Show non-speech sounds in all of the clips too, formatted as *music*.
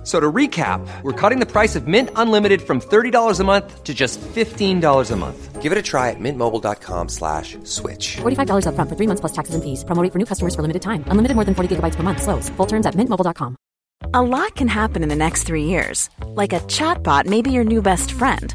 F- So to recap, we're cutting the price of Mint Unlimited from $30 a month to just $15 a month. Give it a try at mintmobile.com slash switch. $45 upfront for three months plus taxes and fees. Promo rate for new customers for limited time. Unlimited more than 40 gigabytes per month. Slows. Full terms at mintmobile.com. A lot can happen in the next three years. Like a chatbot may be your new best friend.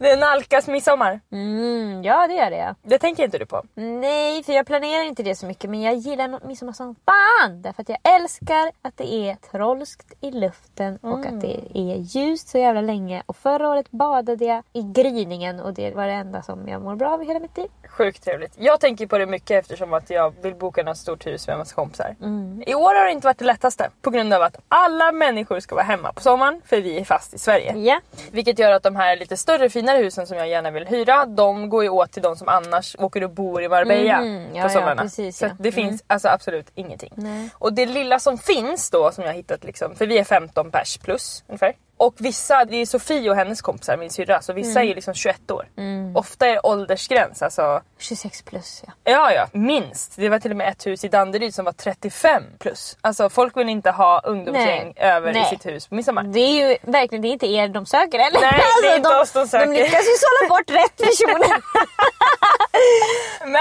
Det nalkas midsommar. Mm, ja, det gör det. Det tänker inte du på. Nej, för jag planerar inte det så mycket. Men jag gillar midsommar som fan. Därför att jag älskar att det är trolskt i luften och att det är ljust så jävla länge. Och förra året badade jag i gryningen och det var det enda som jag mår bra av i hela mitt liv. Sjukt trevligt. Jag tänker på det mycket eftersom att jag vill boka något stort hus med en massa kompisar. I år har det inte varit det lättaste på grund av att alla människor ska vara hemma på sommaren för vi är fast i Sverige. Ja. Vilket gör att de här lite större finare husen som jag gärna vill hyra, de går ju åt till de som annars åker och bor i Marbella Mm, ja, på ja, somrarna. precis, så ja. det finns alltså absolut ingenting. Nej. Och det lilla som finns då som jag hittat liksom, för vi är 15 pers plus ungefär. Och vissa, det är Sofie och hennes kompisar, min syrra, så vissa Mm. är liksom 21 år. Ofta är det åldersgräns, alltså 26 plus ja. Ja, ja, minst. Det var till och med ett hus i Danderyd som var 35 plus. Alltså folk vill inte ha ungdomsgäng Nej. över i Nej. sitt hus på midsommar. Det är ju verkligen det är inte er de söker eller? Nej, det är inte de, oss de söker. De lyckas ju sålla bort *laughs* rätt personer. Men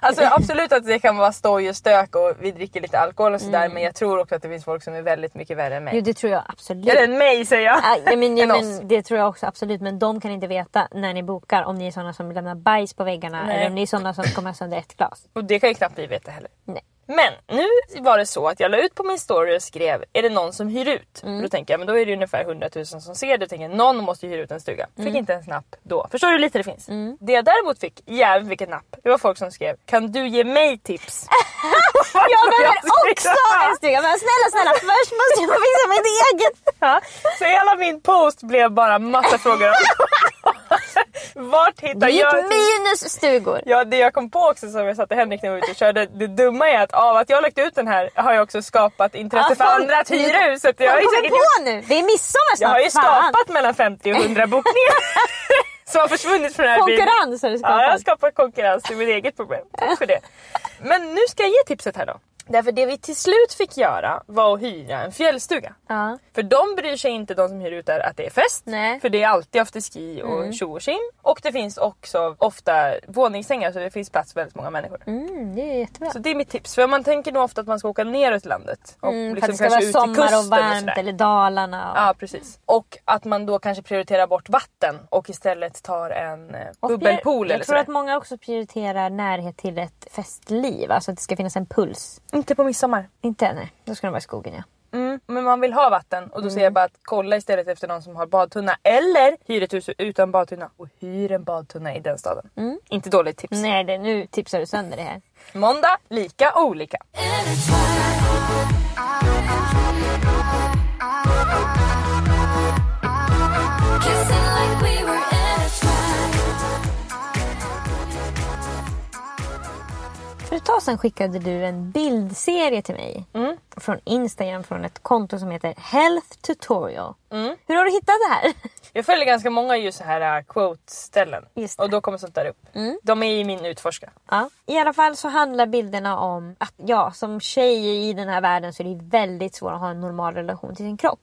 alltså absolut att det kan vara stoj och stök och vi dricker lite alkohol och sådär men jag tror också att det finns folk som är väldigt mycket värre än mig. jo det tror jag absolut. Eller än mig säger jag. Ja, men, ja, men, det tror jag också absolut. Men de kan inte veta när ni bokar om ni är sådana som lämnar bajs på väggarna Nej. eller om ni är sådana som kommer sönder ett glas. Och det kan ju knappt vi veta heller. Nej. Men nu var det så att jag la ut på min story och skrev är det någon som hyr ut? Mm. Och Då tänker jag men då är det ungefär 100 000 som ser det. Då tänker någon måste ju hyra ut en stuga. Fick Mm. inte en napp då. Förstår du hur lite det finns? Det jag däremot fick, jävligt vilken napp. Det var folk som skrev kan du ge mig tips? *laughs* Jag behöver också en stuga men snälla snälla först måste jag få fixa mitt eget. Ja, så hela min post blev bara massa frågor *laughs* vart hittar Det jag... gick minus stugor. Ja, det jag kom på också som jag satte Henrik när vi var ute och körde. Det dumma är att av att jag har lagt ut den här har jag också skapat intresse Ja, för folk- andra att hyra att jag, har ju Kom säkert på nu! Det är midsommar snart. jag har ju skapat mellan 50 och 100 bokningar. *laughs* som har försvunnit från den här. Konkurrens har du Ja, jag har skapat. skapat konkurrens. Det är mitt eget problem. Tack för det. Men nu ska jag ge tipset här då. Därför det vi till slut fick göra var att hyra en fjällstuga. Ja. För de bryr sig inte, de som hyr ut där, att det är fest. Nej. För det är alltid afterski och tjo och tjim. Och det finns också ofta våningssängar så det finns plats för väldigt många människor. Mm, det är jättebra. Så det är mitt tips. För man tänker nog ofta att man ska åka neråt landet. Och Mm, för liksom att det ska vara sommar och varmt sådär. eller Dalarna. Och... Ja precis. Och att man då kanske prioriterar bort vatten och istället tar en eh, Och bubbelpool jag, eller jag tror sådär. att många också prioriterar närhet till ett festliv. Alltså att det ska finnas en puls. Inte på midsommar. Inte? Nej, då ska de vara i skogen ja. Mm, men man vill ha vatten och då säger jag bara att kolla istället efter någon som har badtunna eller hyr ett hus utan badtunna och hyr en badtunna i den staden. Inte dåligt tips. Nej, det, nu tipsar du sönder det här. Måndag, lika olika. För ett tag sedan skickade du en bildserie till mig. Mm från Instagram från ett konto som heter Health Tutorial. Mm. Hur har du hittat det här? *laughs* Jag följer ganska många just så här uh, quote-ställen. Mm. Och då kommer sånt där upp. De är i min utforska. Ja. I alla fall så handlar bilderna om att ja, som tjej i den här världen så är det väldigt svårt att ha en normal relation till sin kropp.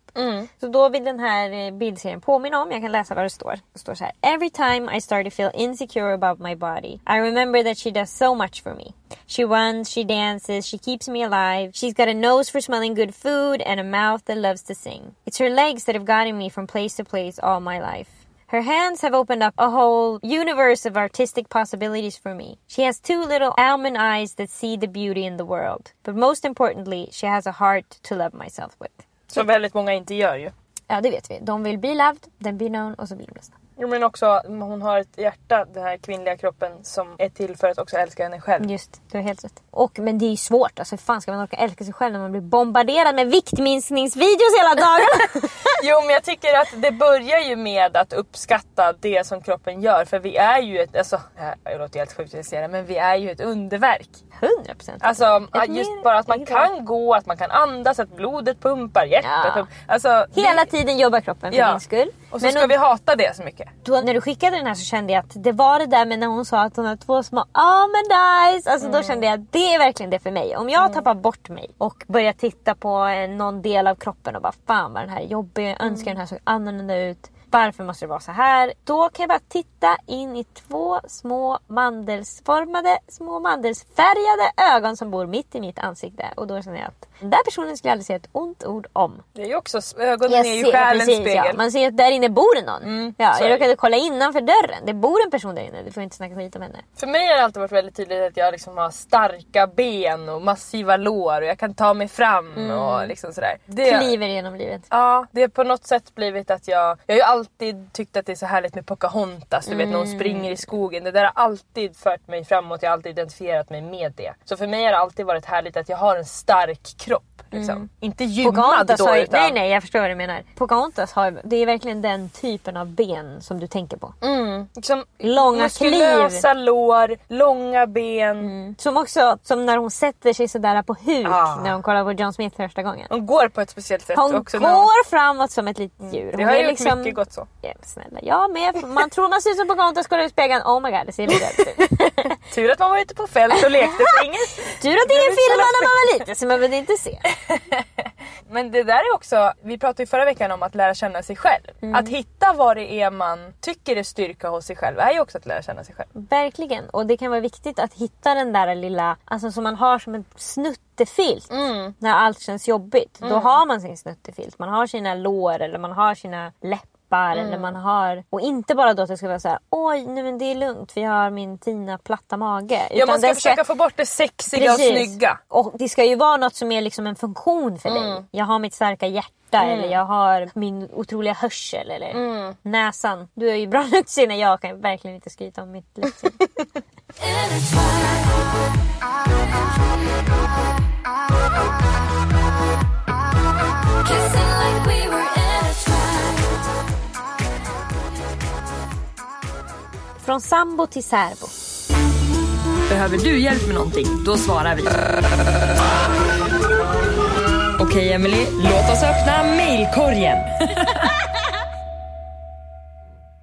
Så då vill den här eh, bildserien påminna om, jag kan läsa vad det står. Det står så här. Every time I start to feel insecure about my body I remember that she does so much for me. She runs, she dances, she keeps me alive. She's got a nose for smelling good food and a mouth that loves to sing. It's her legs that have gotten me from place to place all my life. Her hands have opened up a whole universe of artistic possibilities for me. She has two little almond eyes that see the beauty in the world. But most importantly, she has a heart to love myself with. Som väldigt många inte gör ju. Ja, det vet vi. De vill bli loved, then be known och så blir de ledsna. Jo, men också hon har ett hjärta, den här kvinnliga kroppen, som är till för att också älska henne själv. Just, du har helt rätt. Och, men det är ju svårt. Alltså, hur fan ska man orka älska sig själv när man blir bombarderad med viktminskningsvideos hela dagarna? *laughs* Jo men jag tycker att det börjar ju med att uppskatta det som kroppen gör. För vi är ju ett, alltså, det låter helt sjukt att säga det, men vi är ju ett underverk. 100 procent. Alltså Ett just bara att man kan gå, att man kan andas, att blodet pumpar, hjärtat Ja. pumpar. Alltså, Hela det, tiden jobbar kroppen för Ja. din skull. Och så Men ska om- vi hata det så mycket. då, när du skickade den här så kände jag att det var det där med när hon sa att hon har två små almond eyes. Alltså Mm. då kände jag att det är verkligen det för mig. Om jag tappar bort mig och börjar titta på eh, någon del av kroppen och bara fan vad den här är jobbig, jag önskar Mm. den här såg annorlunda ut. Varför måste det vara så här? Då kan jag bara titta in i två små mandelsformade, små mandelsfärgade ögon som bor mitt i mitt ansikte. Och då känner jag att den där personen skulle jag aldrig säga ett ont ord om. Det är ju också, ögonen är ju själens precis, spegel. ja. Man ser att där inne bor det någon. ja, så är jag råkade kolla innanför dörren. Det bor en person där inne. Du får inte snacka skit om henne. För mig har det alltid varit väldigt tydligt att jag liksom har starka ben och massiva lår och jag kan ta mig fram och liksom sådär. Det, Kliver genom livet. Ja, det har på något sätt blivit att jag... Jag har ju alltid tyckt att det är så härligt med Pocahontas, du vet när hon Mm. springer i skogen. Det där har alltid fört mig framåt, jag har alltid identifierat mig med det. Så för mig har det alltid varit härligt att jag har en stark kropp. Liksom. Inte gymmad Mm. Pocahontas då har ju, utan... Nej nej jag förstår vad du menar. Pocahontas har det är verkligen den typen av ben som du tänker på. Mm, liksom Långa muskulösa lår, långa ben. Som också som när hon sätter sig sådär på huk Ah. när hon kollar på John Smith första gången. Hon går på ett speciellt sätt Hon också. när hon- går framåt som ett litet djur. Det Hon har är gjort liksom... mycket gott så. Ja, snälla, jag med. Man tror man ser ut som Pocahontas, kollar i spegeln. Oh my god, det ser lite ut. *laughs* Tur att man var ute på fält och lekte ingen... Tur att ingen filmade när man var liten så man behövde inte se. *laughs* Men det där är också, vi pratade ju förra veckan om att lära känna sig själv. Mm. Att hitta vad det är man tycker är styrka hos sig själv är ju också att lära känna sig själv. Verkligen. Och det kan vara viktigt att hitta den där lilla, alltså som man har som en snuttefilt. När allt känns jobbigt. Då har man sin snuttefilt. Man har sina lår eller man har sina läppar. Eller man har... Och inte bara då att det ska vara så här: oj nej men det är lugnt för jag har min fina platta mage. Ja, man ska den försöka få bort det sexiga och snygga. Och det ska ju vara något som är liksom en funktion för Mm. dig. Jag har mitt starka hjärta eller jag har min otroliga hörsel eller Mm. näsan. Du har ju bra *laughs* luktsinne, jag kan verkligen inte skryta om mitt luktsinne. *laughs* *laughs* Från sambo till särbo. Behöver du hjälp med någonting? Då svarar vi. Okej Emily, låt oss öppna mailkorgen. *laughs*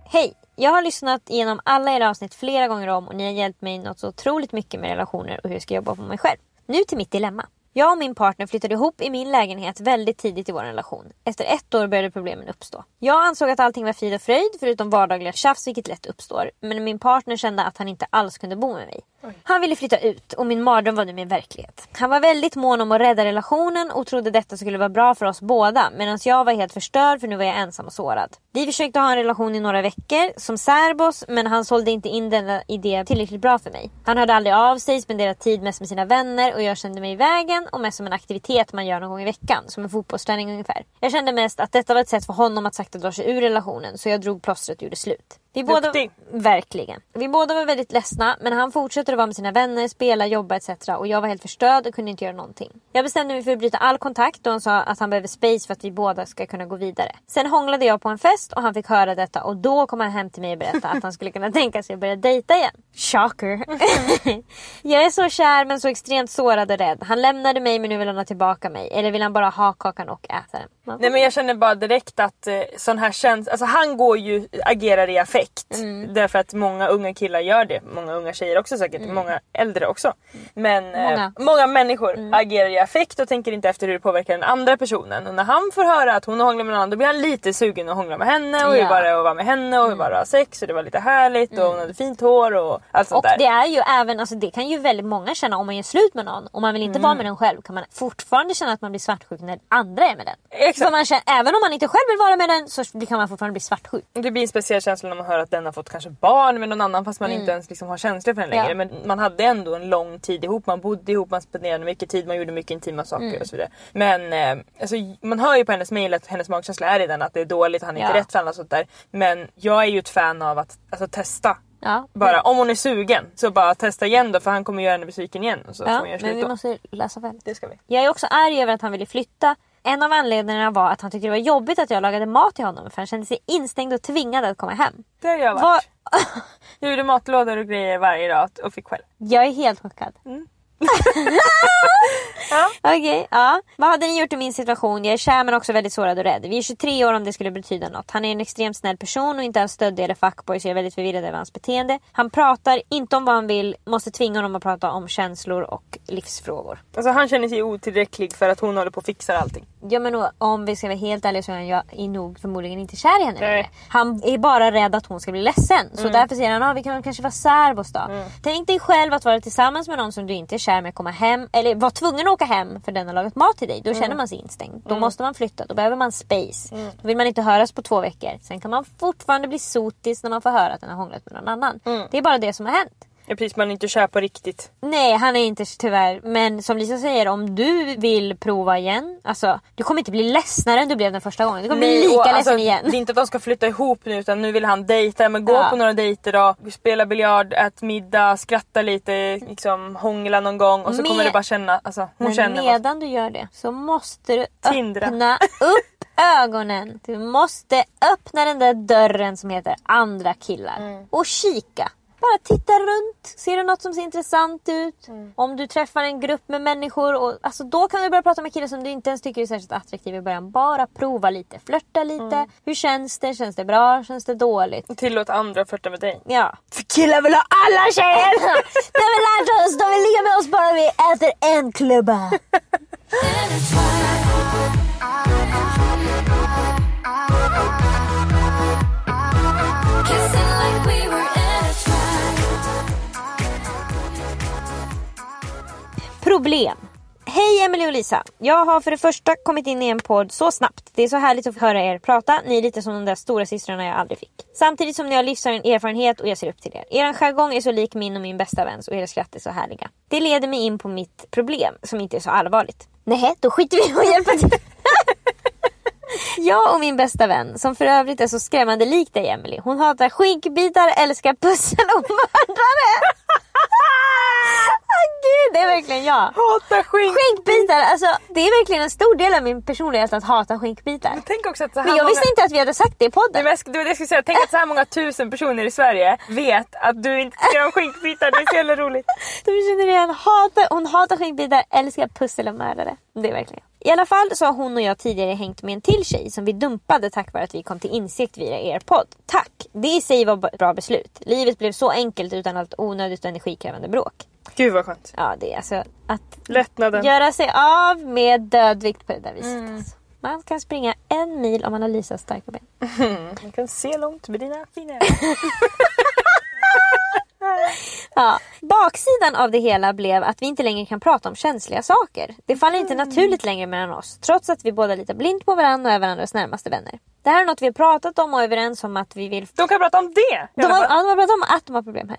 Hej! Jag har lyssnat igenom alla era avsnitt flera gånger om och ni har hjälpt mig något så otroligt mycket med relationer och hur jag ska jobba på mig själv. Nu till mitt dilemma. Jag och min partner flyttade ihop i min lägenhet väldigt tidigt i vår relation. Efter ett år började problemen uppstå. Jag ansåg att allting var frid och fröjd förutom vardagliga tjafs vilket lätt uppstår. Men min partner kände att han inte alls kunde bo med mig. Han ville flytta ut och min mardröm var nu min verklighet. Han var väldigt mån om att rädda relationen och trodde detta skulle vara bra för oss båda medan jag var helt förstörd för nu var jag ensam och sårad. Vi försökte ha en relation i några veckor som särbos men han sålde inte in denna idé tillräckligt bra för mig. Han hörde aldrig av sig, spenderade tid mest med sina vänner och jag kände mig i vägen och mest som en aktivitet man gör någon gång i veckan, som en fotbollsträning ungefär. Jag kände mest att detta var ett sätt för honom att sakta dra sig ur relationen så jag drog plåstret och gjorde slut. Vi båda, verkligen. Vi båda var väldigt ledsna men han fortsätter att vara med sina vänner, spela, jobba etc. Och jag var helt förstörd och kunde inte göra någonting. Jag bestämde mig för att bryta all kontakt och han sa att han behöver space för att vi båda ska kunna gå vidare. Sen hånglade jag på en fest och han fick höra detta och då kom han hem till mig och berättade att han skulle kunna *laughs* tänka sig att börja dejta igen. Shocker! *laughs* jag är så kär men så extremt sårad och rädd. Han lämnade mig men nu vill han ha tillbaka mig. Eller vill han bara ha kakan och äta den? Nej men jag känner bara direkt att eh, sån här känns, alltså han går ju, agerar i affekt. Mm. Därför att många unga killar gör det. Många unga tjejer också säkert. Många äldre också. Men eh, Mm. Många. Mm. många människor agerar i affekt och tänker inte efter hur det påverkar den andra personen. Och när han får höra att hon hånglar med någon annan då blir han lite sugen att hångla med henne och hur Ja. var det att vara med henne och hur var det att ha sex och det var lite härligt och hon hade fint hår och allt sånt Och där. det är ju även, alltså det kan ju väldigt många känna om man gör slut med någon och man vill inte vara med den själv kan man fortfarande känna att man blir svartsjuk när andra är med den. Exakt. För man känner, även om man inte själv vill vara med den så kan man fortfarande bli svartsjuk. Det blir en speciell känsla när man hör att den har fått kanske barn med någon annan fast man inte ens liksom har känslor för den längre. Mm. Ja. Men man hade ändå en lång tid ihop, man bodde ihop, man spenderade mycket tid, man gjorde mycket intima saker Mm. och så vidare. Men eh, alltså, man hör ju på hennes mail att hennes magkänsla är redan att det är dåligt, han är inte Ja. rätt för alla och sånt där. Men jag är ju ett fan av att alltså, testa. Ja. Bara om hon är sugen så bara testa igen då för han kommer göra henne besviken igen. Och så får Ja, göra men vi då. måste läsa väl. Det ska vi. Jag är också arg över att han ville flytta. En av anledningarna var att han tyckte det var jobbigt att jag lagade mat till honom för han kände sig instängd och tvingad att komma hem. Det har jag varit. Vad- Jag gjorde matlådor och grejer varje dag och fick skäll. Jag är helt chockad. Mm. Okej, ja. Vad hade ni gjort i min situation? Jag är kär men också väldigt sårad och rädd. Vi är 23 år om det skulle betyda något. Han är en extremt snäll person och inte alls stöddig eller fuckboy så jag är väldigt förvirrad över hans beteende. Han pratar inte om vad han vill, måste tvinga honom att prata om känslor och livsfrågor. Alltså han känner sig otillräcklig för att hon håller på och fixar allting. Ja men om vi ska vara helt ärliga så är han ju är nog förmodligen inte kär i henne längre. Han är bara rädd att hon ska bli ledsen. Så därför säger han att vi kan kanske vara särbos då. Tänk dig själv att vara tillsammans med någon som du inte är kär med, komma hem eller vara tvungen att åka hem för den har lagat mat till dig. Då känner man sig instängd. Då måste man flytta, då behöver man space. Då vill man inte höras på två veckor. Sen kan man fortfarande bli sotis när man får höra att den har hånglat med någon annan. Det är bara det som har hänt. Ja precis, man är inte kär på riktigt. Nej, han är inte tyvärr. Men som Lisa säger, om du vill prova igen. Alltså, du kommer inte bli ledsnare än du blev den första gången. Du kommer bli lika och ledsen alltså, igen. Det är inte att de ska flytta ihop nu utan nu vill han dejta. Men gå Ja. på några dejter då. Spela biljard, ät middag, skratta lite, liksom hångla någon gång. Och så Med- kommer du bara känna, alltså hon Men känner vad- medan du gör det så måste du Tindra. öppna upp ögonen. Du måste öppna den där dörren som heter andra killar. Mm. Och kika. Bara titta runt. Ser du något som ser intressant ut? Mm. Om du träffar en grupp med människor. Och, alltså, då kan du börja prata med killar som du inte ens tycker är särskilt attraktiva i början. Bara prova lite. Flörta lite. Mm. Hur känns det? Känns det bra? Känns det dåligt? Tillåt andra att flirta med dig. Ja. För killar vill ha alla tjejer! *laughs* De vill lära oss, de vill ligga med oss bara vi äter en klubba. *laughs* Problem. Hej Emelie och Lisa. Jag har för det första kommit in i en podd så snabbt. Det är så härligt att få höra er prata. Ni är lite som de där stora systrarna jag aldrig fick. Samtidigt som ni har livserfarenhet och jag ser upp till er. Er jargong är så lik min och min bästa väns och era skratt är så härliga. Det leder mig in på mitt problem som inte är så allvarligt. Nej, då skiter vi i att hjälpa till. *laughs* Jag och min bästa vän, som för övrigt är så skrämmande lik dig Emily. Hon hatar skinkbitar, älskar pussel och *laughs* mördare gud, det är verkligen jag. Hata skink! Skinkbitar, alltså det är verkligen en stor del av min personlighet att hata skinkbitar. Tänk också att så här Men jag många... visste inte att vi hade sagt det i Nej, podden. men jag sk- det jag skulle säga. Tänk att så här många tusen personer i Sverige vet att du inte tycker om skinkbitar. Det är så jävla roligt. *laughs* De känner igen, hatar, hon hatar skinkbitar, älskar pussel och mördare. Det är verkligen. I alla fall så har hon och jag tidigare hängt med en till tjej som vi dumpade tack vare att vi kom till insikt via er podd. Tack! Det i sig var ett bra beslut. Livet blev så enkelt utan allt onödigt och energikrävande bråk. Gud vad skönt. Ja, det är alltså att Lättnaden. göra sig av med dödvikt på det där viset. Alltså. Man kan springa en mil om man har Lisas starka ben. *laughs* Man kan se långt med dina fina *laughs* Ja. Baksidan av det hela blev att vi inte längre kan prata om känsliga saker. Det faller inte naturligt längre mellan oss, trots att vi båda litar blint på varandra och är varandras närmaste vänner. Det här är något vi har pratat om och är överens om att vi vill De kan prata om det! de har, ja, de har pratat om att de har problem här.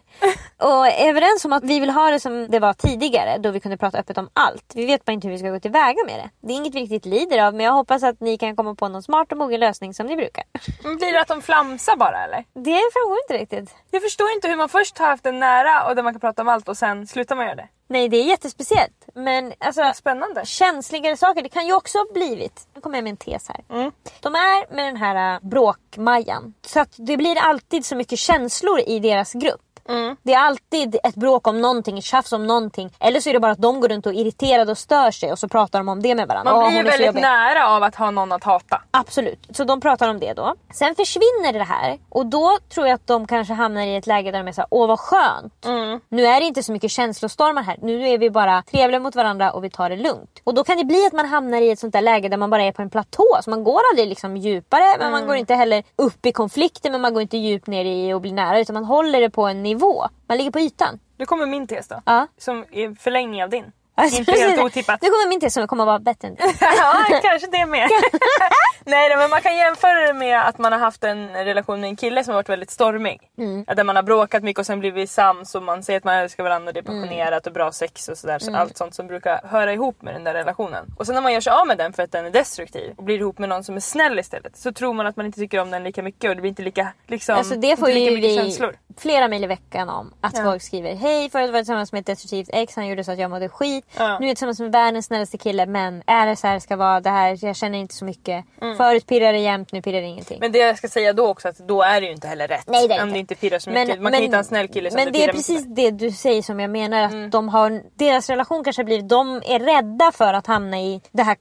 *laughs* Och är överens om att vi vill ha det som det var tidigare då vi kunde prata öppet om allt. Vi vet bara inte hur vi ska gå tillväga med det. Det är inget vi riktigt lider av men jag hoppas att ni kan komma på någon smart och mogen lösning som ni brukar. Blir det att de flamsar bara eller? Det framgår inte riktigt. Jag förstår inte hur man först har haft en nära och där man kan prata om allt och sen slutar man göra det. Nej det är jättespeciellt. Men alltså Spännande. känsligare saker, det kan ju också ha blivit, nu kommer jag med en tes här. Mm. De är med den här äh, bråkmajan. Så att det blir alltid så mycket känslor i deras grupp. Mm. Det är alltid ett bråk om någonting, ett tjafs om någonting. Eller så är det bara att de går runt och är irriterade och stör sig och så pratar de om det med varandra. Man blir ju väldigt nära av att ha någon att hata. Absolut, så de pratar om det då. Sen försvinner det här och då tror jag att de kanske hamnar i ett läge där de är såhär, åh vad skönt. Mm. Nu är det inte så mycket känslostormar här. Nu är vi bara trevliga mot varandra och vi tar det lugnt. Och då kan det bli att man hamnar i ett sånt där läge där man bara är på en platå. Så man går aldrig liksom djupare men Mm. man går inte heller upp i konflikter men man går inte djupt ner i och blir nära utan man håller det på en nivå. Man ligger på ytan. Nu kommer min tes då. Ja. Som är förlängning av din. Alltså, Inte helt otippat. Nu kommer min som kommer vara bättre än din. *laughs* ja, kanske det med. *laughs* Nej, men man kan jämföra det med att man har haft en relation med en kille som har varit väldigt stormig. Mm. Att Där man har bråkat mycket och sen blivit sams och man säger att man älskar varandra och det är Mm. passionerat och bra sex och sådär. Så allt sånt som brukar höra ihop med den där relationen. Och sen när man gör sig av med den för att den är destruktiv och blir ihop med någon som är snäll istället så tror man att man inte tycker om den lika mycket och det blir inte lika, liksom, Alltså det får inte lika mycket vi känslor. flera mejl i veckan om. Att Ja. folk skriver Hej förut var jag tillsammans med ett destruktivt ex. Han gjorde så att jag mådde skit. Ja. Nu är jag tillsammans med världens snällaste kille. Men är det så här det ska vara? Det här, jag känner inte så mycket. Förut pirrade det jämt, nu pirrar det ingenting. Mm. Men det jag ska säga då också att då är det ju inte heller rätt. Nej, det är om inte. det inte pirrar så mycket. Man kan hitta en snäll kille som Men det det är precis mycket det du säger som jag menar. Att Mm. de har, deras relation kanske blir, de är rädda för att hamna i det här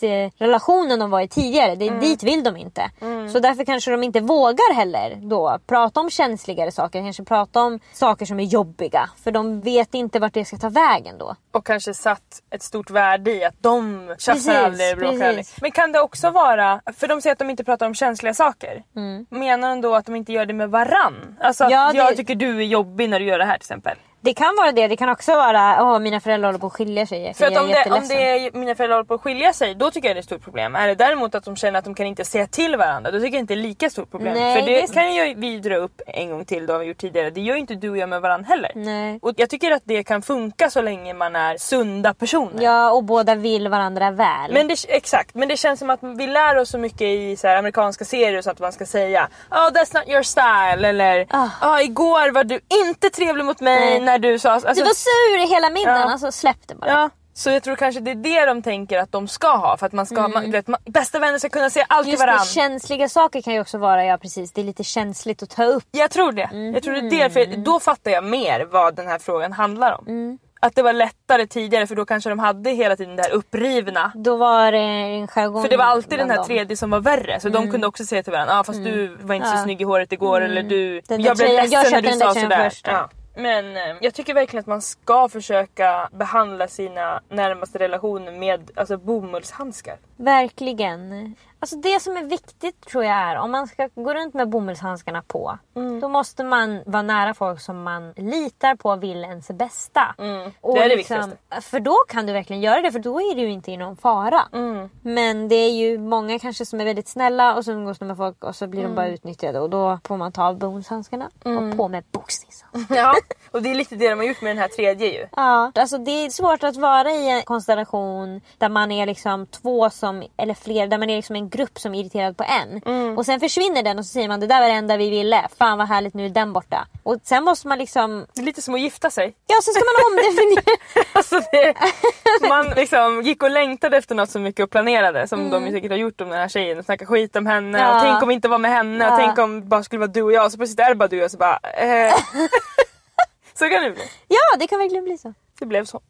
konfliktrelationen de var i tidigare. Det, Mm. Dit vill de inte. Så därför kanske de inte vågar heller då prata om känsligare saker. Kanske prata om saker som är jobbiga. För de vet inte vart det ska ta vägen då. och kanske satt ett stort värde i att de tjafsar aldrig, bråkar aldrig. Men kan det också vara, för de säger att de inte pratar om känsliga saker. Mm. Menar de då att de inte gör det med varann? Alltså att Ja, det- jag tycker du är jobbig när du gör det här till exempel. Det kan vara det. Det kan också vara åh mina föräldrar håller på att skilja sig. För att om det, om jätteledsen." det är mina föräldrar håller på att skilja sig, då tycker jag det är ett stort problem. Är det däremot att de känner att de kan inte säga till varandra, då tycker jag inte det är lika stort problem. Nej, För det, det kan ju vi dra upp en gång till, då har vi gjort tidigare. Det gör ju inte du och jag med varandra heller. Nej. Och jag tycker att det kan funka så länge man är sunda personer. Ja och båda vill varandra väl. Men det, exakt, men det känns som att vi lär oss så mycket i så här, amerikanska serier så att man ska säga Oh that's not your style eller Ah. ah. igår var du inte trevlig mot mig Nej. När du sa... Alltså, du var sur i hela middagen, Ja. alltså släpp det bara. ja, så jag tror kanske det är det de tänker att de ska ha för att man ska, man, du vet, man, bästa vänner ska kunna säga allt till Mm. Just varandra. känsliga saker kan ju också vara, ja precis, det är lite känsligt att ta upp. Jag tror det. Jag tror det är det, för då fattar jag mer vad den här frågan handlar om. Mm. Att det var lättare tidigare för då kanske de hade hela tiden det här upprivna. Då var det en jargong För det var alltid den här dem. tredje som var värre. Så de kunde också säga till varandra, ah, fast du var inte så snygg i håret igår eller du... Jag blev ledsen jag när du sa sådär. först. Ja. Men eh, jag tycker verkligen att man ska försöka behandla sina närmaste relationer med alltså, bomullshandskar. Verkligen. Alltså det som är viktigt tror jag är om man ska gå runt med bomullshandskarna på. Mm. Då måste man vara nära folk som man litar på vill ens bästa. Mm. Det är det liksom- viktigaste. För då kan du verkligen göra det för då är du ju inte i någon fara. Mm. Men det är ju många kanske som är väldigt snälla och så umgås de med folk och så blir Mm. de bara utnyttjade och då får man ta av bomullshandskarna och på med boxningshandskarna. *laughs* Ja, och det är lite det de har gjort med den här tredje ju. Ja, alltså det är svårt att vara i en konstellation där man är liksom två som, eller fler, där man är liksom en grupp som är irriterad på en. Mm. Och sen försvinner den och så säger man det där var det enda vi ville. Fan vad härligt nu är den borta. Och sen måste man liksom, Det är lite som att gifta sig. ja sen ska man omdefiniera. *laughs* Alltså det, *laughs* man liksom gick och längtade efter något så mycket och planerade som de ju säkert har gjort om den här tjejen och snacka skit om henne Mm. Ja. och tänk om vi inte var med henne Ja. och tänk om det bara skulle vara du och jag så plötsligt är det bara du och jag så bara eh. *laughs* Så kan det bli. ja det kan verkligen bli så. Det blev så.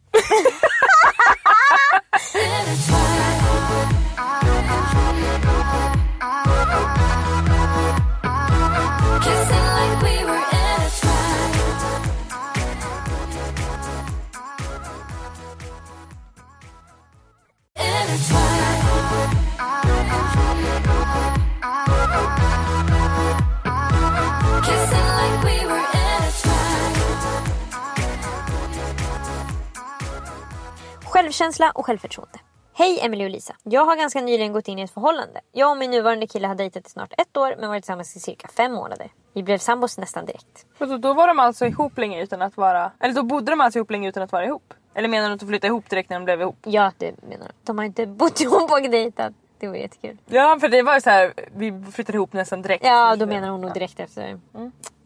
Självkänsla och självförtroende. Hej Emily och Lisa. Jag har ganska nyligen gått in i ett förhållande. Jag och min nuvarande kille har dejtat i snart ett år men varit tillsammans i cirka fem månader. Vi blev sambos nästan direkt. Och då, då var de alltså ihop länge utan att vara... Eller då bodde de alltså ihop länge utan att vara ihop? Eller menar du att de flyttade ihop direkt när de blev ihop? Ja, det menar jag. De har inte bott ihop och dejtat. Det var jättekul. Ja för det var så här, vi flyttade ihop nästan direkt. Ja, då menar hon nog direkt efter.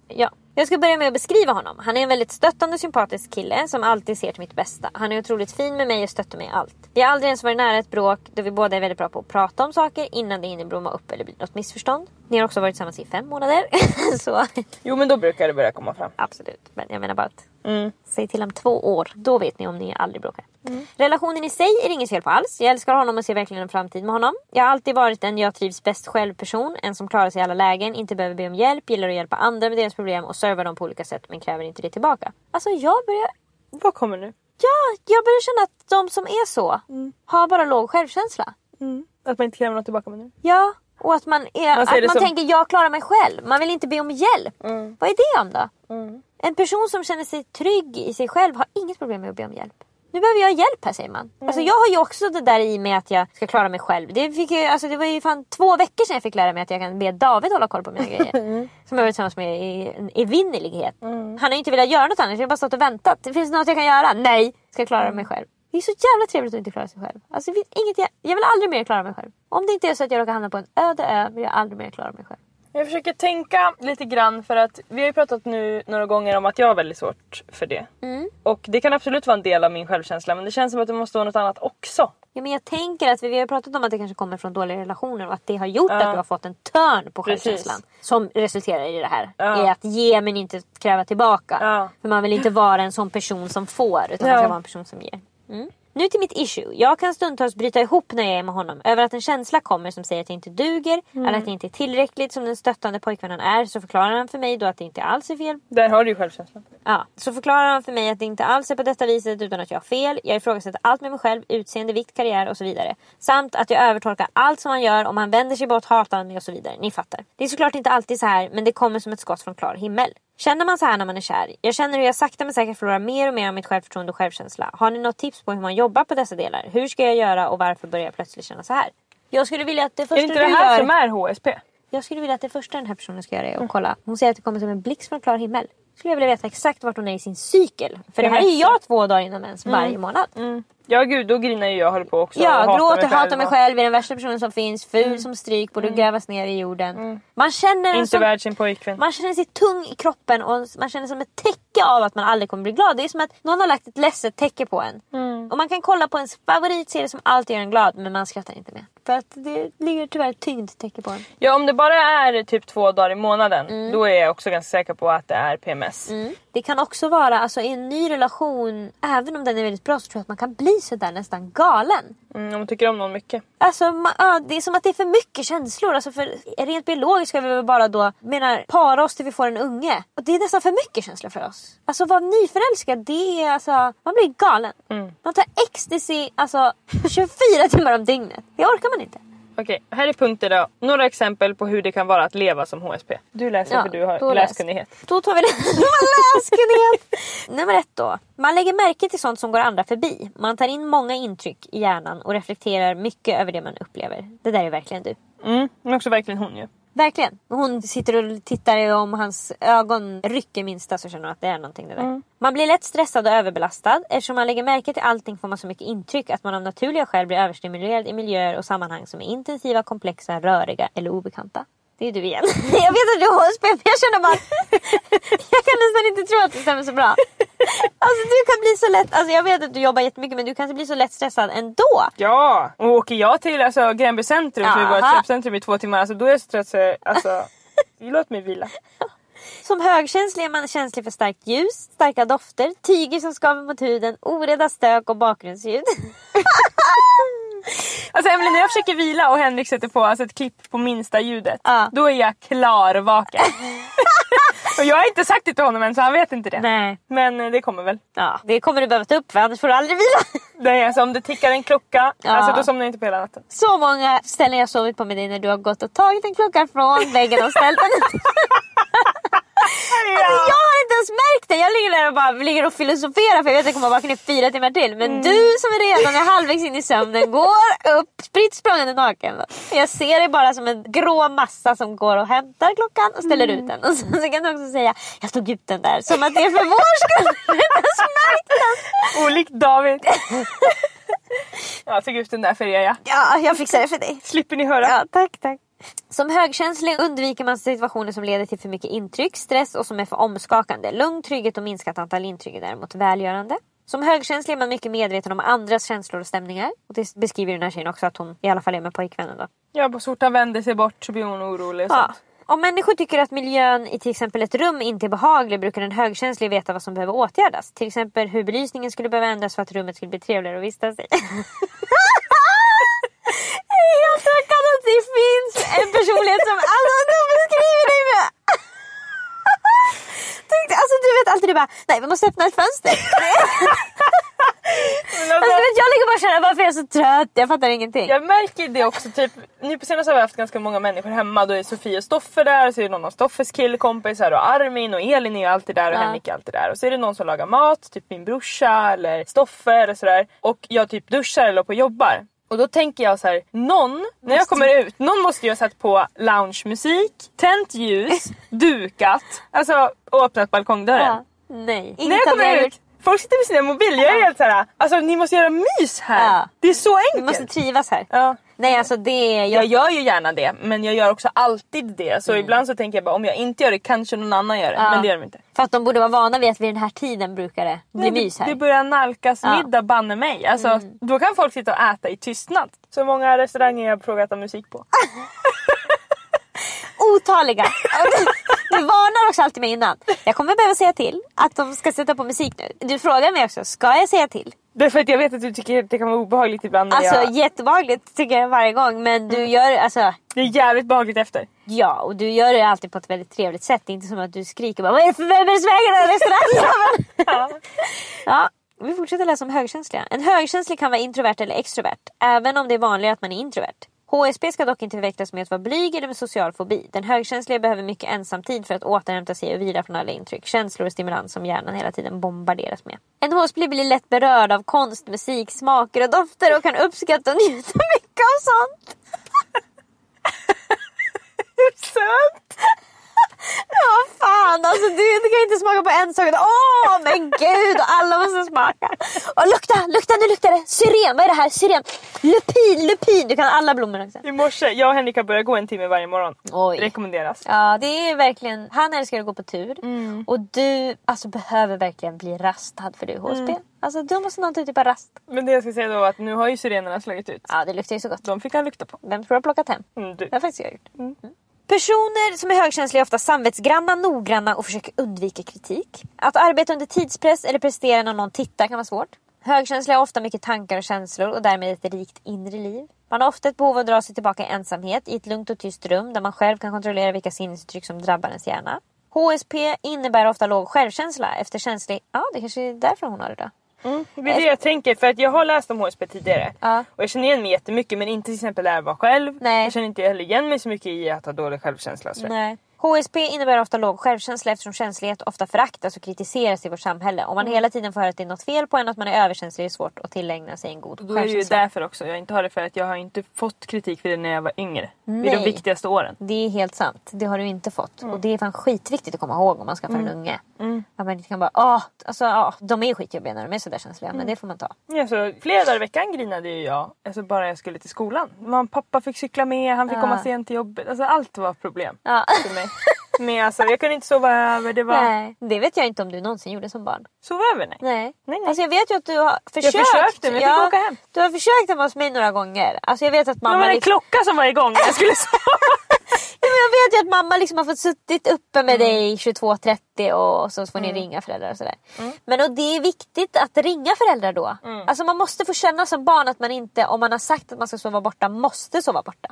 Ja. Jag ska börja med att beskriva honom. Han är en väldigt stöttande sympatisk kille som alltid ser till mitt bästa. Han är otroligt fin med mig och stöttar mig i allt. Vi har aldrig ens varit nära ett bråk då vi båda är väldigt bra på att prata om saker innan det hinner blomma upp eller bli något missförstånd. Ni har också varit tillsammans i fem månader. *laughs* Så Jo men då brukar det börja komma fram. absolut. Men jag menar bara att säg till om två år. Då vet ni om ni aldrig bråkar. Relationen i sig är det inget fel på alls. Jag älskar honom och ser verkligen en framtid med honom. Jag har alltid varit en jag trivs bäst själv person. En som klarar sig i alla lägen, inte behöver be om hjälp, gillar att hjälpa andra med deras problem och serva dem på olika sätt men kräver inte det tillbaka. Alltså jag börjar Vad kommer nu? Ja, jag börjar känna att de som är så har bara låg självkänsla. Att man inte kräver något tillbaka med nu? Ja, och att man, är, Man att man som- tänker jag klarar mig själv. Man vill inte be om hjälp. Vad är det om då? En person som känner sig trygg i sig själv har inget problem med att be om hjälp. Nu behöver jag hjälp här säger man. Alltså jag har ju också det där i mig att jag ska klara mig själv. Det, fick jag, alltså det var ju fan två veckor sedan jag fick lära mig att jag kan be David hålla koll på mina grejer. *laughs* Som jag varit tillsammans med i en evinnerlighet. Han har ju inte velat göra något annat, jag har bara stått och väntat. Det finns något jag kan göra? Nej! Ska jag klara mig själv? Det är så jävla trevligt att inte klara sig själv. Alltså, inget jag, jag vill aldrig mer klara mig själv. Om det inte är så att jag råkar hamna på en öde ö vill jag aldrig mer klara mig själv. Jag försöker tänka lite grann för att vi har ju pratat nu några gånger om att jag har väldigt svårt för det. Och det kan absolut vara en del av min självkänsla men det känns som att det måste vara något annat också. Ja, men jag tänker att vi, vi har pratat om att det kanske kommer från dåliga relationer och att det har gjort Ja. att du har fått en törn på Precis. självkänslan. Som resulterar i det här. Ja. I att ge men inte kräva tillbaka. Ja. För man vill inte vara en sån person som får utan man ska vara en person som ger. Mm. Nu till mitt issue. Jag kan stundtals bryta ihop när jag är med honom över att en känsla kommer som säger att jag inte duger Mm. eller att jag inte är tillräckligt som den stöttande pojkvän han är. Så förklarar han för mig då att det inte alls är fel Där har du ju självkänslan. Ja, så förklarar han för mig att det inte alls är på detta viset utan att jag har fel. Jag ifrågasätter allt med mig själv, utseende, vikt, karriär och så vidare. Samt att jag övertolkar allt som han gör, om han vänder sig bort, hatar han mig och så vidare. Ni fattar. Det är såklart inte alltid så här, men det kommer som ett skott från klar himmel. Känner man så här när man är kär? Jag känner hur jag sakta men säkert förlorar mer och mer av mitt självförtroende och självkänsla. Har ni något tips på hur man jobbar på dessa delar? Hur ska jag göra och varför börjar jag plötsligt känna så här? Jag skulle vilja att det Är första det inte du det här gör... som är HSP? Jag skulle vilja att det första den här personen ska göra är att kolla. Hon säger att det kommer som en blixt från klar himmel. Skulle jag vilja veta exakt vart hon är i sin cykel. För det här är jag två dagar innan mens varje månad. Ja gud då grinar ju jag håller på också. Ja, gråter, hatar mig och- själv, är den värsta personen som finns, ful som stryk, borde grävas ner i jorden. Man känner Inte som, värd sin pojkvän. man känner sig tung i kroppen och man känner som ett täcke av att man aldrig kommer bli glad. Det är som att någon har lagt ett ledset täcke på en. Och man kan kolla på ens favoritserie som alltid gör en glad men man skrattar inte med. För att det ligger tyvärr ett tyngd täcke på en. Ja om det bara är typ två dagar i månaden då är jag också ganska säker på att det är PMS. Det kan också vara alltså, i en ny relation, även om den är väldigt bra så tror jag att man kan bli sådär nästan galen. Mm, om man tycker om någon mycket. Alltså, ma- ja, det är som att det är för mycket känslor. Alltså för rent biologiskt ska vi väl bara då menar, para oss till vi får en unge. Och det är nästan för mycket känslor för oss. Alltså vara nyförälskad, det är alltså... Man blir galen. Man tar ecstasy alltså 24 timmar om dygnet. Det orkar man inte. Okej, här är punkter då. Några exempel på hur det kan vara att leva som HSP. Du läser för du har läs. läskunnighet. Då tar *laughs* vi läskunnighet. Nummer ett då. Man lägger märke till sånt som går andra förbi. Man tar in många intryck i hjärnan och reflekterar mycket över det man upplever. Det där är verkligen du. Mm, men också verkligen hon ju. Verkligen. Hon sitter och tittar och om hans ögon rycker minsta så känner hon att det är någonting det där. Man blir lätt stressad och överbelastad. Eftersom man lägger märke till allting får man så mycket intryck att man av naturliga skäl blir överstimulerad i miljöer och sammanhang som är intensiva, komplexa, röriga eller obekanta. Det är du igen. *laughs* Jag vet att du har HSP men jag känner bara... *laughs* jag kan nästan inte tro att det stämmer så bra. Alltså du kan bli så lätt... Alltså jag vet att du jobbar jättemycket men du kan bli så lätt stressad ändå. Ja! Och åker jag till alltså, Gränby centrum, som Jaha. köpcentrum i två timmar, alltså, då är jag så trött så alltså, *laughs* låt mig vila. Som högkänslig är man känslig för starkt ljus, starka dofter, tyger som skaver mot huden, oreda stök och bakgrundsljud. *laughs* Alltså Emelie, när jag försöker vila och Henrik sätter på alltså, ett klipp på minsta ljudet, Ja. då är jag klarvaken. *laughs* och jag har inte sagt det till honom än så han vet inte det. Nej. Men eh, det kommer väl. Ja, det kommer du behöva ta upp för annars får du aldrig vila. *laughs* Nej, alltså, om det tickar en klocka, Ja. alltså, då somnar jag inte på hela natten. Så många ställen jag sovit på med dig när du har gått och tagit en klocka från väggen och ställt den. *laughs* Alltså, jag ens märkt det. Jag ligger där och bara ligger och filosoferar för jag vet att jag kommer vakna i fyra timmar till. Men Mm. du som är redan är halvvägs in i sömnen går upp spritt språngande naken. Jag ser dig bara som en grå massa som går och hämtar klockan och ställer Mm. ut den. Och sen så kan du också säga jag tog ut den där som att det är för vår skull. Jag har inte ens märkt den. Olikt David. jag tog ut den där för er ja. Ja, jag fixar det för dig. Slipper ni höra. Ja, tack, tack. Som högkänslig undviker man situationer som leder till för mycket intryck, stress och som är för omskakande. Lugn, trygghet och minskat antal intryck är däremot välgörande. Som högkänslig är man mycket medveten om andras känslor och stämningar. Och det beskriver den här tjejen också att hon i alla fall är med pojkvännen då. Ja, på så fort han vänder sig bort så blir hon orolig. Ja. Om människor tycker att miljön i till exempel ett rum inte är behaglig brukar en högkänslig veta vad som behöver åtgärdas. Till exempel hur belysningen skulle behöva ändras för att rummet skulle bli trevligare att vistas i. *laughs* *laughs* Helt att det finns en personlighet som alltså, de beskriver dig med. *laughs* Tänkte, alltså du vet alltid du bara, nej vi måste öppna ett fönster. *laughs* Alltså, alltså, vet, jag ligger bara och känner varför är jag så trött, jag fattar ingenting. jag märker det också. Typ, nu på senaste har vi haft ganska många människor hemma. Då är Sofie och Stoffe där, och så är det någon av Stoffes killkompisar och Armin och Elin är alltid där och Ja. Henrik är alltid där. Och så är det någon som lagar mat, typ min brorsa eller Stoffe eller sådär. Och jag typ duschar eller på jobbar. Och då tänker jag så här, någon, när jag kommer ut, någon måste ju ha satt på loungemusik, tänt ljus, *laughs* dukat, alltså och öppnat balkongdörren. Ja. Nej. När jag Inget kommer jag ut, folk sitter med sina mobiler, jag är helt såhär, alltså ni måste göra mys här. Ja. Det är så enkelt. måste trivas här. Ja. Nej alltså det. Jag gör ju gärna det, men jag gör också alltid det. Så ibland så tänker jag bara om jag inte gör det kanske någon annan gör det. Mm. Ja. Men det gör de inte. För att de borde vara vana vid att vid den här tiden brukar det bli Nej, mys här. Det, det börjar nalkas Ja. Mm. middag banne mig. Alltså, Då kan folk sitta och äta i tystnad. Så många restauranger jag har frågat om musik på. *laughs* Otaliga! Du varnar också alltid mig innan. Jag kommer behöva säga till att de ska sätta på musik nu. Du frågar mig också, ska jag säga till? Därför att jag vet att du tycker att det kan vara obehagligt ibland. När Alltså jag... jättebehagligt tycker jag varje gång men du gör alltså Det är jävligt behagligt efter. Ja och du gör det alltid på ett väldigt trevligt sätt. Det är inte som att du skriker bara Vad är det för vem i den här restaurangen? *laughs* Ja. ja, vi fortsätter läsa om högkänsliga. En högkänslig kan vara introvert eller extrovert. Även om det är vanligare att man är introvert. HSP ska dock inte förväxlas med att vara blyg eller med social fobi. Den högkänsliga behöver mycket ensamtid för att återhämta sig och vila från alla intryck, känslor och stimulans som hjärnan hela tiden bombarderas med. En HSP blir lätt berörd av konst, musik, smaker och dofter och kan uppskatta och njuta *laughs* mycket av sånt. *laughs* Hur Söt! Ja fan alltså du, du kan inte smaka på en sak. Åh men gud alla måste smaka. Och lukta, lukta nu luktar det. Syren, vad är det här? Syren. Lupin, lupin. Du kan alla blommor också. I morse, jag och Henrik har börjat gå en timme varje morgon. Oj. Rekommenderas. Ja det är verkligen, han älskar att gå på tur. Och du alltså, behöver verkligen bli rastad för du är HSP. Alltså du måste någon typ av rast. Men det jag ska säga då är att nu har ju sirenerna slagit ut. Ja det luktar ju så gott. De fick han lukta på. Vem tror du har plockat hem? Mm, du. Det har faktiskt jag gjort. Mm. Personer som är högkänsliga är ofta samvetsgranna, noggranna och försöker undvika kritik. Att arbeta under tidspress eller prestera när någon tittar kan vara svårt. Högkänsliga har ofta mycket tankar och känslor och därmed ett rikt inre liv. Man har ofta ett behov av att dra sig tillbaka i ensamhet i ett lugnt och tyst rum där man själv kan kontrollera vilka sinnesuttryck som drabbar ens hjärna. HSP innebär ofta låg självkänsla efter känslig... Ja, det kanske är därför hon har det då. Det är det jag tänker för att jag har läst om HSP tidigare. Ja. Och jag känner igen mig jättemycket men inte till exempel där jag var själv. Nej. Jag känner inte heller igen mig så mycket i att ha dålig självkänsla. sådär. Nej. HSP innebär ofta låg självkänsla eftersom känslighet ofta föraktas och kritiseras i vårt samhälle. Om man Mm. hela tiden får höra att det är något fel på en och att man är överkänslig är det svårt att tillägna sig en god Då är det ju självkänsla. därför också jag inte har det för att jag har inte fått kritik för det när jag var yngre. Vid de Nej. viktigaste åren. Det är helt sant. Det har du inte fått. Mm. Och det är fan skitviktigt att komma ihåg om man ska för en unge. Att man inte kan bara, åh, alltså, åh, de är skitjobbiga när de är sådär känsliga. Mm. Men det får man ta. Ja, så flera dagar i veckan grinade ju jag. Alltså bara jag skulle till skolan. Mamma pappa fick cykla med, han fick Ja. komma sent till jobbet. Alltså allt var problem Ja. för mig. *laughs* Men alltså jag kunde inte sova över. Det var... Nej, det vet jag inte om du någonsin gjorde som barn. Sova över nej. Nej. Nej, nej. Alltså jag vet ju att du har försökt. försökte, men jag fick åka hem. Du har försökt hemma hos mig några gånger. Alltså jag vet att Det mamma... var en liksom- klocka som var igång när jag skulle *laughs* sova. Ja, men jag vet ju att mamma liksom har fått suttit uppe med Mm. dig 22.30 och så får ni ringa föräldrar och sådär. Men och det är viktigt att ringa föräldrar då. Mm. Alltså man måste få känna som barn att man inte, om man har sagt att man ska sova borta, måste sova borta.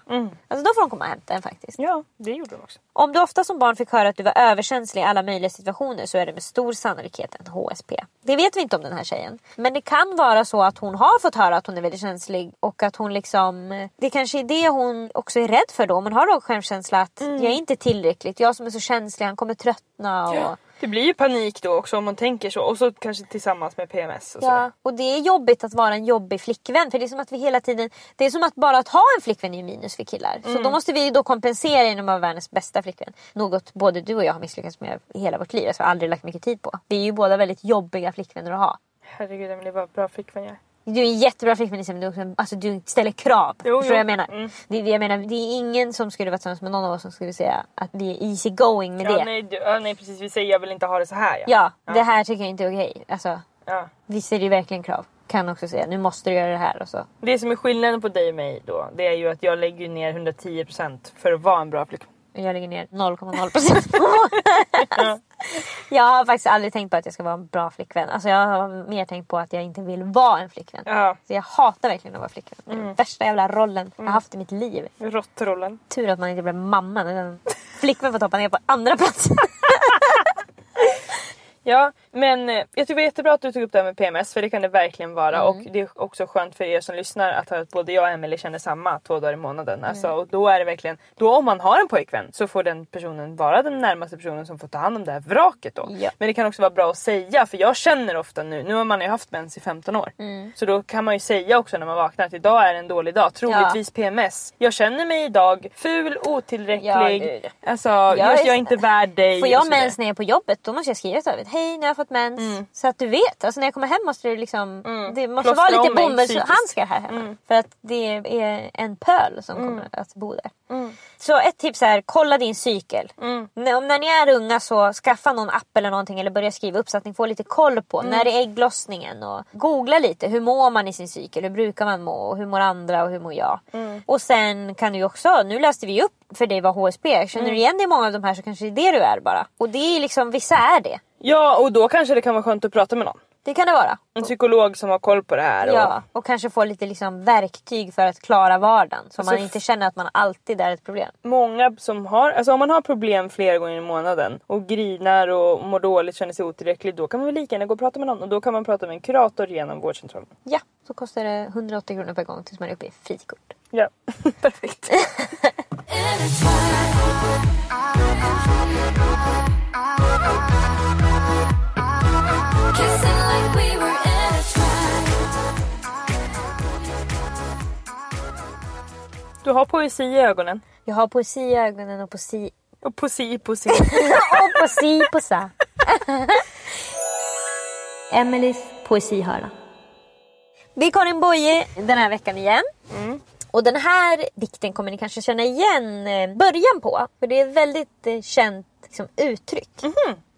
Alltså då får de komma och hämta en faktiskt. Mm. Ja, det gjorde de också. Om du ofta som barn fick höra att du var överkänslig i alla möjliga situationer så är det med stor sannolikhet en HSP. Det vet vi inte om den här tjejen. Men det kan vara så att hon har fått höra att hon är väldigt känslig och att hon liksom... Det kanske är det hon också är rädd för då. Om man har låg självkänsla att jag är inte tillräckligt, jag som är så känslig, han kommer tröttna Ja. Det blir ju panik då också om man tänker så och så kanske tillsammans med PMS och så. Ja, och det är jobbigt att vara en jobbig flickvän för det är som att vi hela tiden Det är som att bara att ha en flickvän är minus för killar. Så då måste vi då kompensera genom att vara världens bästa flickvän. Något både du och jag har misslyckats med hela vårt liv. Alltså, aldrig lagt mycket tid på. Vi är ju båda väldigt jobbiga flickvänner att ha. Herregud Emelie vad bra flickvän jag är. Du är en jättebra flickvän men du, också, alltså, du ställer krav. Jo, jo. jag menar? Mm. Det, jag menar? Det är ingen som skulle vara tillsammans med någon av oss som skulle säga att vi är easy going med Ja, det. nej, du, ja, nej precis, vi säger jag vill inte ha det så här. Ja, det här tycker jag inte är okej. Alltså, Ja. vi ställer ju verkligen krav. Kan också säga nu måste du göra det här och så. Det som är skillnaden på dig och mig då, det är ju att jag lägger ner 110% för att vara en bra flickvän. Jag lägger ner 0,0 procent på *laughs* Jag har faktiskt aldrig tänkt på att jag ska vara en bra flickvän. Alltså jag har mer tänkt på att jag inte vill vara en flickvän. Ja, Så jag hatar verkligen att vara flickvän. Det är den värsta jävla rollen jag har haft i mitt liv. råttrollen. Tur att man inte blev mamman utan flickvän får hoppa ner på andra plats. *laughs* Ja, men eh, jag tycker det var jättebra att du tog upp det här med PMS för det kan det verkligen vara Mm. och det är också skönt för er som lyssnar att höra att både jag och Emelie känner samma två dagar i månaden. Alltså, Mm. och då är det verkligen, då om man har en pojkvän så får den personen vara den närmaste personen som får ta hand om det här vraket då. Ja. Men det kan också vara bra att säga för jag känner ofta nu, nu har man ju haft mens i 15 år. Mm. Så då kan man ju säga också när man vaknar att idag är en dålig dag, troligtvis PMS. Jag känner mig idag ful, otillräcklig, Ja, alltså jag, är- jag är inte värd dig. Får jag mens när jag är på jobbet då måste jag skriva till. Hej nu har jag fått mens. Så att du vet. Alltså när jag kommer hem måste det liksom. Det måste Plåstra vara lite bomullshandskar här hemma. För att det är en pöl som kommer att bo där. Så ett tips är kolla din cykel. När, om när ni är unga så skaffa någon app eller någonting eller börja skriva upp så att ni får lite koll på när är ägglossningen och googla lite. Hur mår man i sin cykel? Hur brukar man må? Och hur mår andra och hur mår jag? Och sen kan du också, nu läste vi upp för dig vad HSP Känner du igen dig i många av de här så kanske det är det du är bara. Och det är liksom, vissa är det. Ja och då kanske det kan vara skönt att prata med någon. Det kan det vara. En psykolog som har koll på det här. Och, Ja, och kanske få lite liksom verktyg för att klara vardagen. Så Alltså, man inte känner att man alltid är ett problem. Många som har, alltså om man har problem flera gånger i månaden och grinar och mår dåligt, känner sig otillräcklig, då kan man väl lika gärna gå och prata med någon och då kan man prata med en kurator genom vårdcentralen. Ja, så kostar det 180 kronor per gång tills man är uppe i frikort. Ja, *laughs* perfekt. *laughs* *laughs* Du har poesi i ögonen. Jag har poesi i ögonen och poesi... Och poesi, poesi. *laughs* och poesi på sa. Emelies poesihörna. Det är Karin Boye den här veckan igen. Och den här dikten kommer ni kanske känna igen eh, början på. För det är ett väldigt eh, känt liksom, uttryck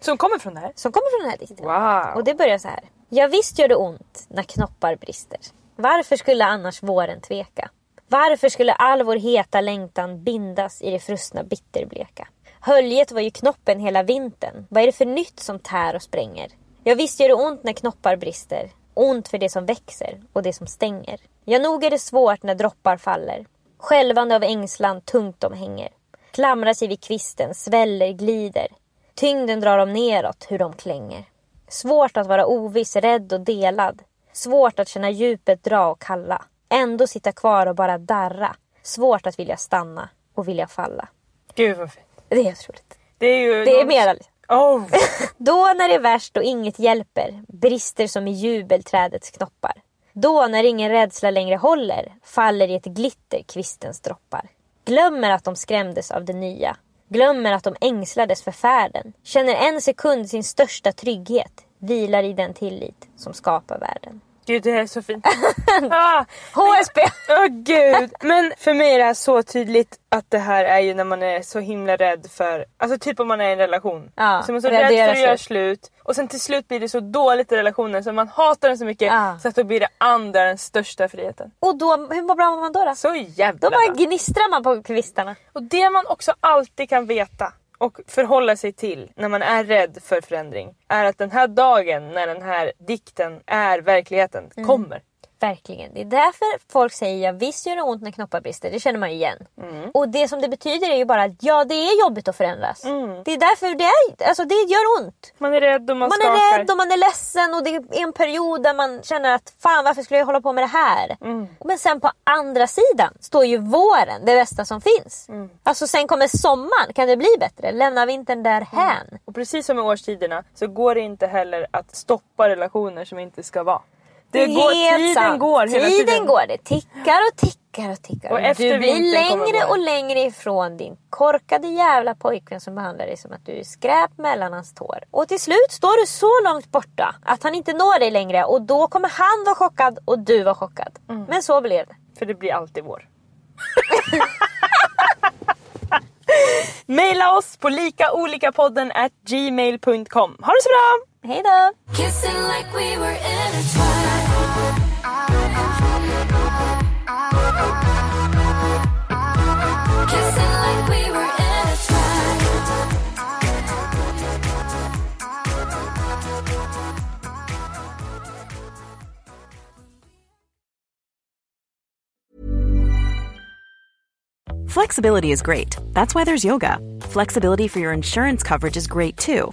Som kommer från det här. som kommer från den här dikten. Wow. Och det börjar så här. Ja visst gör det ont när knoppar brister. Varför skulle annars våren tveka? Varför skulle all vår heta längtan bindas i det frustna bitterbleka? Höljet var ju knoppen hela vintern. Vad är det för nytt som tär och spränger? Ja visst gör det ont när knoppar brister. Ont för det som växer och det som stänger. Ja nog är det svårt när droppar faller. Skälvande av ängslan tungt de hänger. Klamrar sig vid kvisten, sväller, glider. Tyngden drar dem neråt, hur de klänger. Svårt att vara oviss, rädd och delad. Svårt att känna djupet dra och kalla. Ändå sitta kvar och bara darra. Svårt att vilja stanna och vilja falla. Gud vad fint. Det är otroligt. Det är ju... Det är mera. Oh. *laughs* Då när det är värst och inget hjälper brister som i jubelträdets knoppar. Då när ingen rädsla längre håller faller i ett glitter kvistens droppar. Glömmer att de skrämdes av det nya. Glömmer att de ängslades för färden. Känner en sekund sin största trygghet. Vilar i den tillit som skapar världen. Gud det är så fint. *laughs* ah, HSB! Åh gud! Men för mig är det här så tydligt att det här är ju när man är så himla rädd för, alltså typ om man är i en relation. Ja, så man är så rädd för att göra slut och sen till slut blir det så dåligt i relationen så man hatar den så mycket Ja. så att då blir det andra den största friheten. Och då, hur bra mår man då? Då, Så jävla då bara gnistrar man på kvistarna. Och det man också alltid kan veta och förhålla sig till när man är rädd för förändring är att den här dagen när den här dikten är verkligheten kommer. Verkligen. Det är därför folk säger ja, visst gör det ont när knoppar brister. Det känner man ju igen. Mm. Och det som det betyder är ju bara att ja, det är jobbigt att förändras. Det är därför det, är, alltså, det gör ont. Man är rädd och man, Man skakar. är rädd och man är ledsen och det är en period där man känner att fan varför skulle jag hålla på med det här? Mm. Men sen på andra sidan står ju våren, det bästa som finns. Mm. Alltså sen kommer sommaren, kan det bli bättre? Lämna vintern därhän. Och precis som med årstiderna så går det inte heller att stoppa relationer som inte ska vara. Det går, tiden sant. går hela tiden tiden. går, det tickar och tickar och tickar. Och efter du blir längre och längre ifrån din korkade jävla pojkvän som behandlar dig som att du är skräp mellan hans tår. Och till slut står du så långt borta att han inte når dig längre och då kommer han vara chockad och du var chockad. Mm. Men så blev det. För det blir alltid vår. *laughs* Maila oss på likaolikapodden at gmail.com. Ha det så bra! Hej då! Kissing like we were intertwined. Kissing like we were intertwined. Flexibility is great. That's why there's yoga. Flexibility for your insurance coverage is great too.